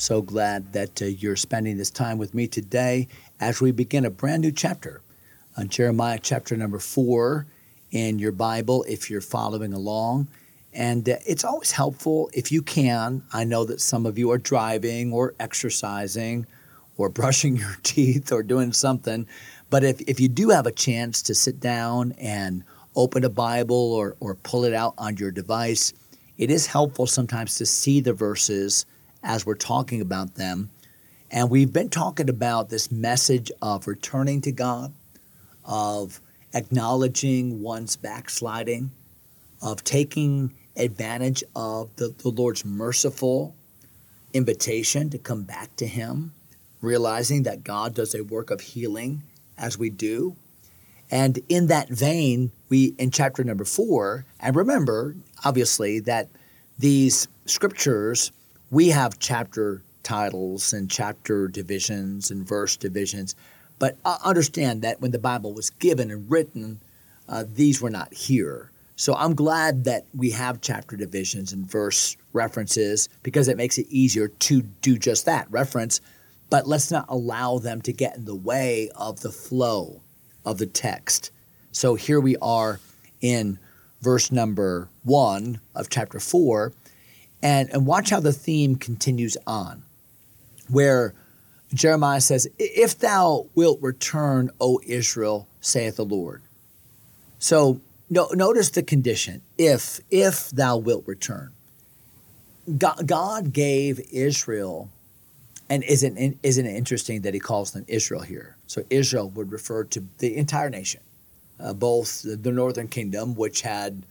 So glad that uh, you're spending this time with me today as we begin a brand new chapter on Jeremiah chapter number four in your Bible if you're following along. And uh, it's always helpful if you can. I know that some of you are driving or exercising or brushing your teeth or doing something. But if, if you do have a chance to sit down and open a Bible or, or pull it out on your device, it is helpful sometimes to see the verses as we're talking about them. And we've been talking about this message of returning to God, of acknowledging one's backsliding, of taking advantage of the, the Lord's merciful invitation to come back to Him, realizing that God does a work of healing as we do. And in that vein, we, in chapter number four, and remember, obviously, that these scriptures we have chapter titles and chapter divisions and verse divisions, but understand that when the Bible was given and written, uh, these were not here. So I'm glad that we have chapter divisions and verse references because it makes it easier to do just that reference, but let's not allow them to get in the way of the flow of the text. So here we are in verse number one of chapter four and, and watch how the theme continues on, where Jeremiah says, If thou wilt return, O Israel, saith the Lord. So no, notice the condition if, if thou wilt return. God, God gave Israel, and isn't, isn't it interesting that he calls them Israel here? So Israel would refer to the entire nation, uh, both the northern kingdom, which had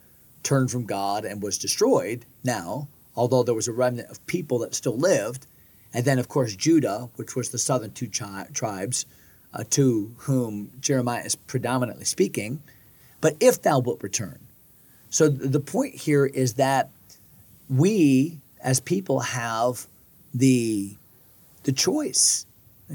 turned from God and was destroyed now, although there was a remnant of people that still lived. And then, of course, Judah, which was the southern two tribes uh, to whom Jeremiah is predominantly speaking. But if thou wilt return. So the point here is that we as people have the, the choice.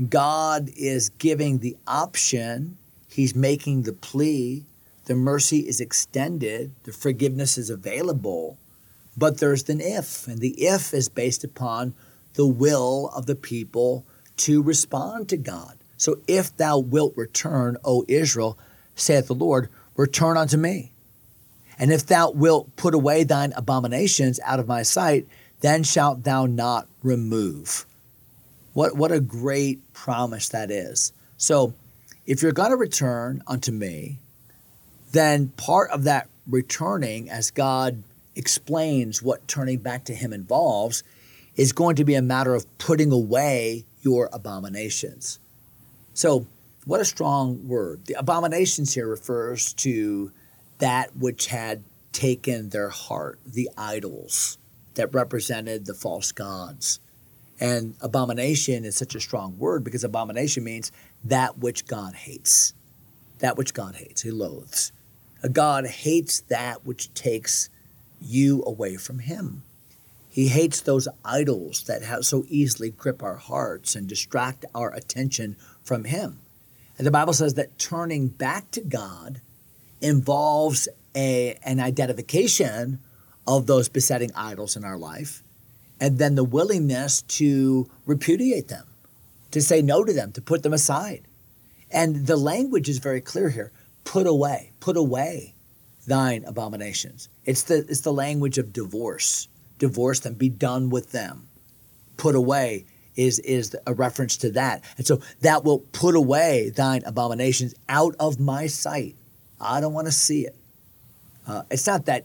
God is giving the option, He's making the plea, the mercy is extended, the forgiveness is available. But there's an if, and the if is based upon the will of the people to respond to God. So if thou wilt return, O Israel, saith the Lord, return unto me. And if thou wilt put away thine abominations out of my sight, then shalt thou not remove. What, what a great promise that is. So if you're going to return unto me, then part of that returning as God explains what turning back to Him involves is going to be a matter of putting away your abominations. So, what a strong word. The abominations here refers to that which had taken their heart, the idols that represented the false gods. And abomination is such a strong word because abomination means that which God hates. That which God hates, he loathes. A God hates that which takes you away from Him. He hates those idols that have so easily grip our hearts and distract our attention from Him. And the Bible says that turning back to God involves a, an identification of those besetting idols in our life, and then the willingness to repudiate them, to say no to them, to put them aside. And the language is very clear here put away, put away thine abominations. It's the, it's the language of divorce. Divorce them, be done with them. Put away is, is a reference to that. And so that will put away thine abominations out of my sight. I don't want to see it. Uh, it's not that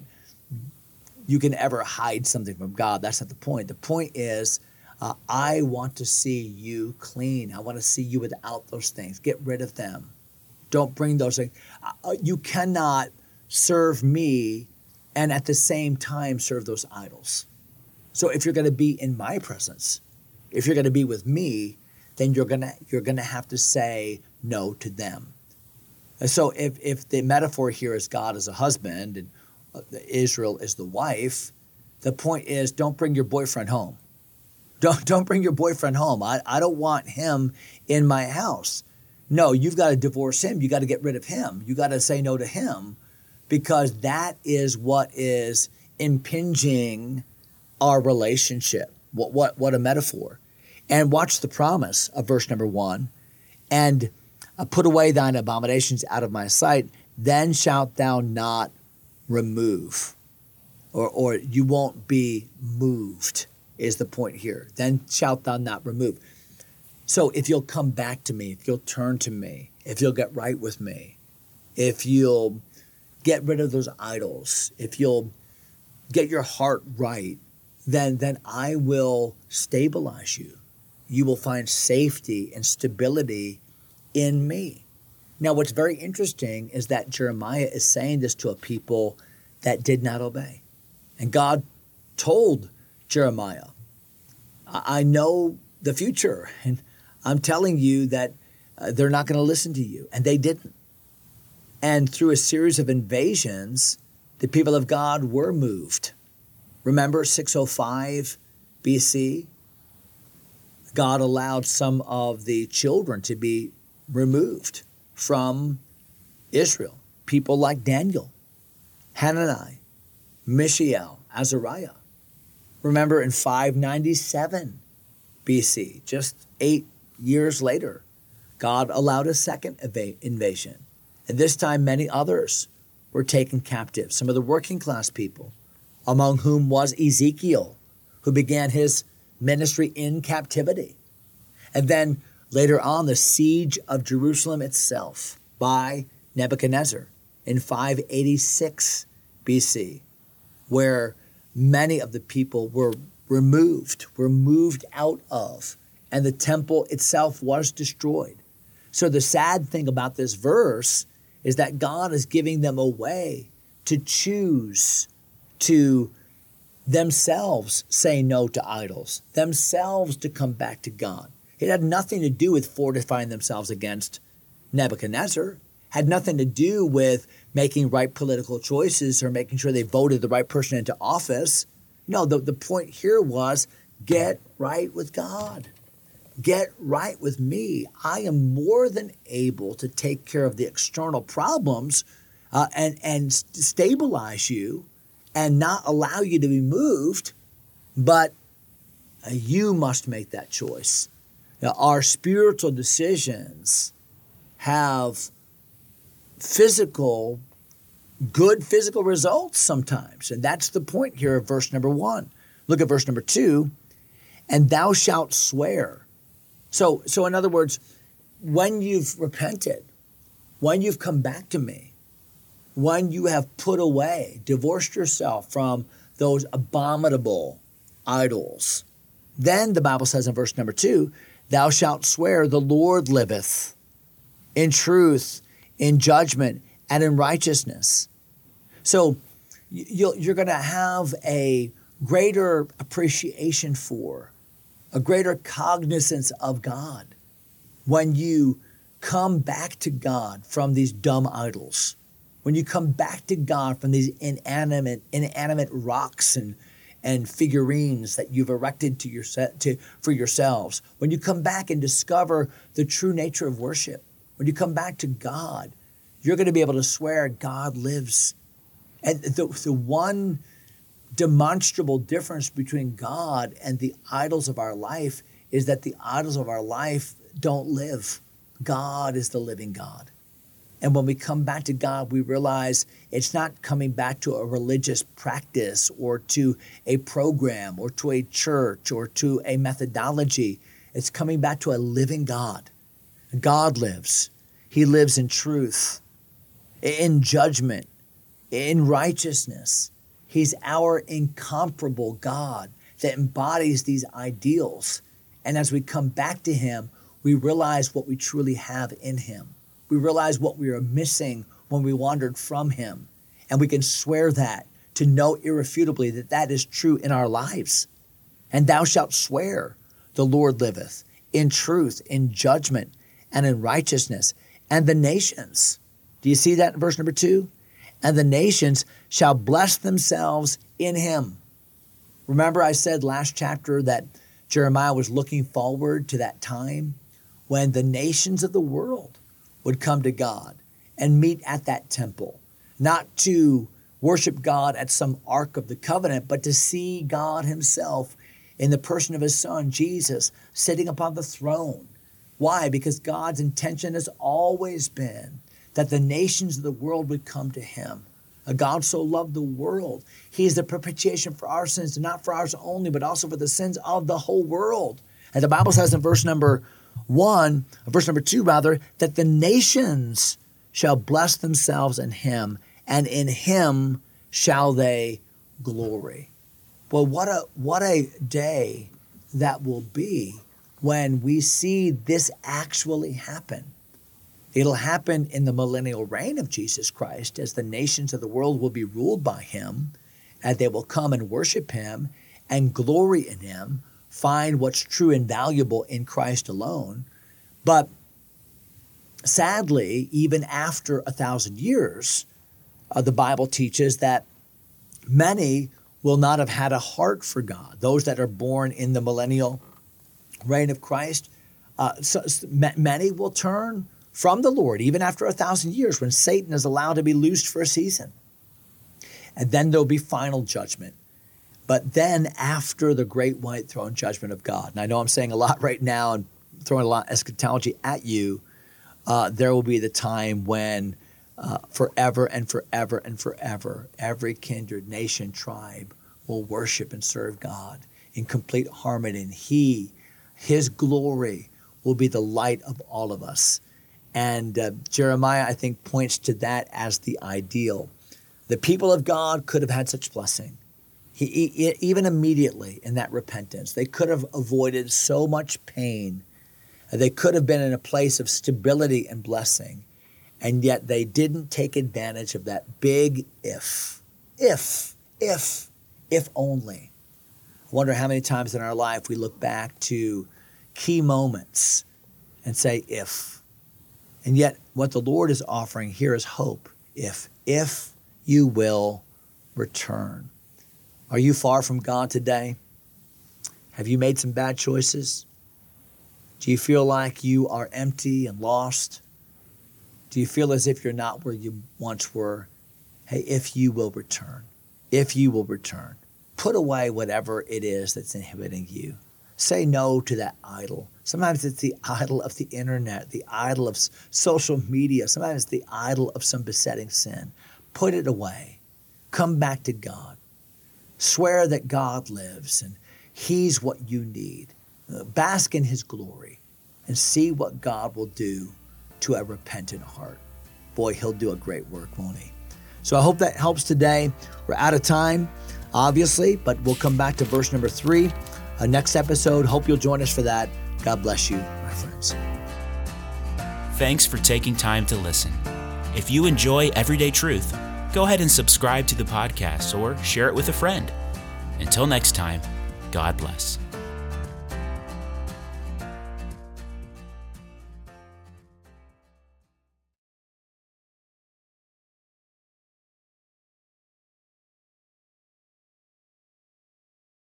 you can ever hide something from God. That's not the point. The point is, uh, I want to see you clean. I want to see you without those things. Get rid of them. Don't bring those things. Uh, you cannot serve me and at the same time serve those idols. So if you're going to be in my presence, if you're going to be with me, then you're going to you're going to have to say no to them. And so if if the metaphor here is God as a husband and uh, Israel is the wife, the point is don't bring your boyfriend home. Don't don't bring your boyfriend home. I, I don't want him in my house. No, you've got to divorce him. You got to get rid of him. You got to say no to him because that is what is impinging our relationship. What what what a metaphor. And watch the promise of verse number 1 and put away thine abominations out of my sight, then shalt thou not remove. Or, or you won't be moved, is the point here. Then shalt thou not remove. So if you'll come back to me, if you'll turn to me, if you'll get right with me, if you'll get rid of those idols, if you'll get your heart right, then then I will stabilize you. You will find safety and stability in me. Now, what's very interesting is that Jeremiah is saying this to a people that did not obey. And God told Jeremiah, I know the future, and I'm telling you that uh, they're not going to listen to you. And they didn't. And through a series of invasions, the people of God were moved. Remember 605 BC? God allowed some of the children to be removed from Israel. People like Daniel, Hananiah, Mishael, Azariah. Remember in 597 BC, just eight years later, God allowed a second invasion. And this time, many others were taken captive, some of the working class people, among whom was Ezekiel, who began his ministry in captivity. And then later on, the siege of Jerusalem itself by Nebuchadnezzar in 586 BC, where many of the people were removed, were moved out of, and the temple itself was destroyed. So the sad thing about this verse is that God is giving them a way to choose to themselves say no to idols, themselves to come back to God. It had nothing to do with fortifying themselves against Nebuchadnezzar, had nothing to do with making right political choices or making sure they voted the right person into office. No, the, the point here was get right with God. Get right with me. I am more than able to take care of the external problems uh, and, and stabilize you and not allow you to be moved, but uh, you must make that choice. Now, our spiritual decisions have physical, good physical results sometimes. And that's the point here of verse number one. Look at verse number two. And thou shalt swear. So, so in other words, when you've repented, when you've come back to me, when you have put away, divorced yourself from those abominable idols, then the Bible says in verse number two, thou shalt swear, the Lord liveth in truth, in judgment, and in righteousness. So you're going to have a greater appreciation for, a greater cognizance of God when you come back to God from these dumb idols when you come back to God from these inanimate, inanimate rocks and, and figurines that you've erected to your to, for yourselves, when you come back and discover the true nature of worship, when you come back to God, you're going to be able to swear God lives. And the, the one demonstrable difference between God and the idols of our life is that the idols of our life don't live. God is the living God. And when we come back to God, we realize it's not coming back to a religious practice or to a program or to a church or to a methodology. It's coming back to a living God. God lives. He lives in truth, in judgment, in righteousness. He's our incomparable God that embodies these ideals. And as we come back to Him, we realize what we truly have in Him we realize what we were missing when we wandered from Him. And we can swear that to know irrefutably that that is true in our lives. And thou shalt swear, the Lord liveth, in truth, in judgment, and in righteousness. And the nations, do you see that in verse number two? And the nations shall bless themselves in him. Remember, I said last chapter that Jeremiah was looking forward to that time when the nations of the world would come to God and meet at that temple, not to worship God at some ark of the covenant, but to see God Himself in the person of His Son, Jesus, sitting upon the throne. Why? Because God's intention has always been that the nations of the world would come to Him. God so loved the world. He is the propitiation for our sins, not for ours only, but also for the sins of the whole world. And the Bible says in verse number one, verse number two, rather, that the nations shall bless themselves in him, and in him shall they glory. Well, what a what a day that will be when we see this actually happen. It'll happen in the millennial reign of Jesus Christ as the nations of the world will be ruled by him, and they will come and worship him and glory in him, find what's true and valuable in Christ alone. But sadly, even after a thousand years, uh, the Bible teaches that many will not have had a heart for God. Those that are born in the millennial reign of Christ, uh, so, many will turn from the Lord, even after a thousand years, when Satan is allowed to be loosed for a season. And then there'll be final judgment. But then, after the great white throne judgment of God, and I know I'm saying a lot right now and throwing a lot of eschatology at you, uh, there will be the time when uh, forever and forever and forever, every kindred, nation, tribe will worship and serve God in complete harmony. And He, His glory, will be the light of all of us. And uh, Jeremiah, I think, points to that as the ideal. The people of God could have had such blessing. He, he, even immediately in that repentance, they could have avoided so much pain. They could have been in a place of stability and blessing. And yet they didn't take advantage of that big if. If, if, if only. I wonder how many times in our life we look back to key moments and say, if and yet, what the Lord is offering here is hope. If, if you will return. Are you far from God today? Have you made some bad choices? Do you feel like you are empty and lost? Do you feel as if you're not where you once were? Hey, if you will return, if you will return, put away whatever it is that's inhibiting you. Say no to that idol. Sometimes it's the idol of the internet, the idol of social media. Sometimes it's the idol of some besetting sin. Put it away. Come back to God. Swear that God lives and He's what you need. Bask in His glory and see what God will do to a repentant heart. Boy, He'll do a great work, won't He? So I hope that helps today. We're out of time, obviously, but we'll come back to verse number three uh, next episode. Hope you'll join us for that. God bless you, my friends. Thanks for taking time to listen. If you enjoy Everyday Truth, go ahead and subscribe to the podcast or share it with a friend. Until next time, God bless.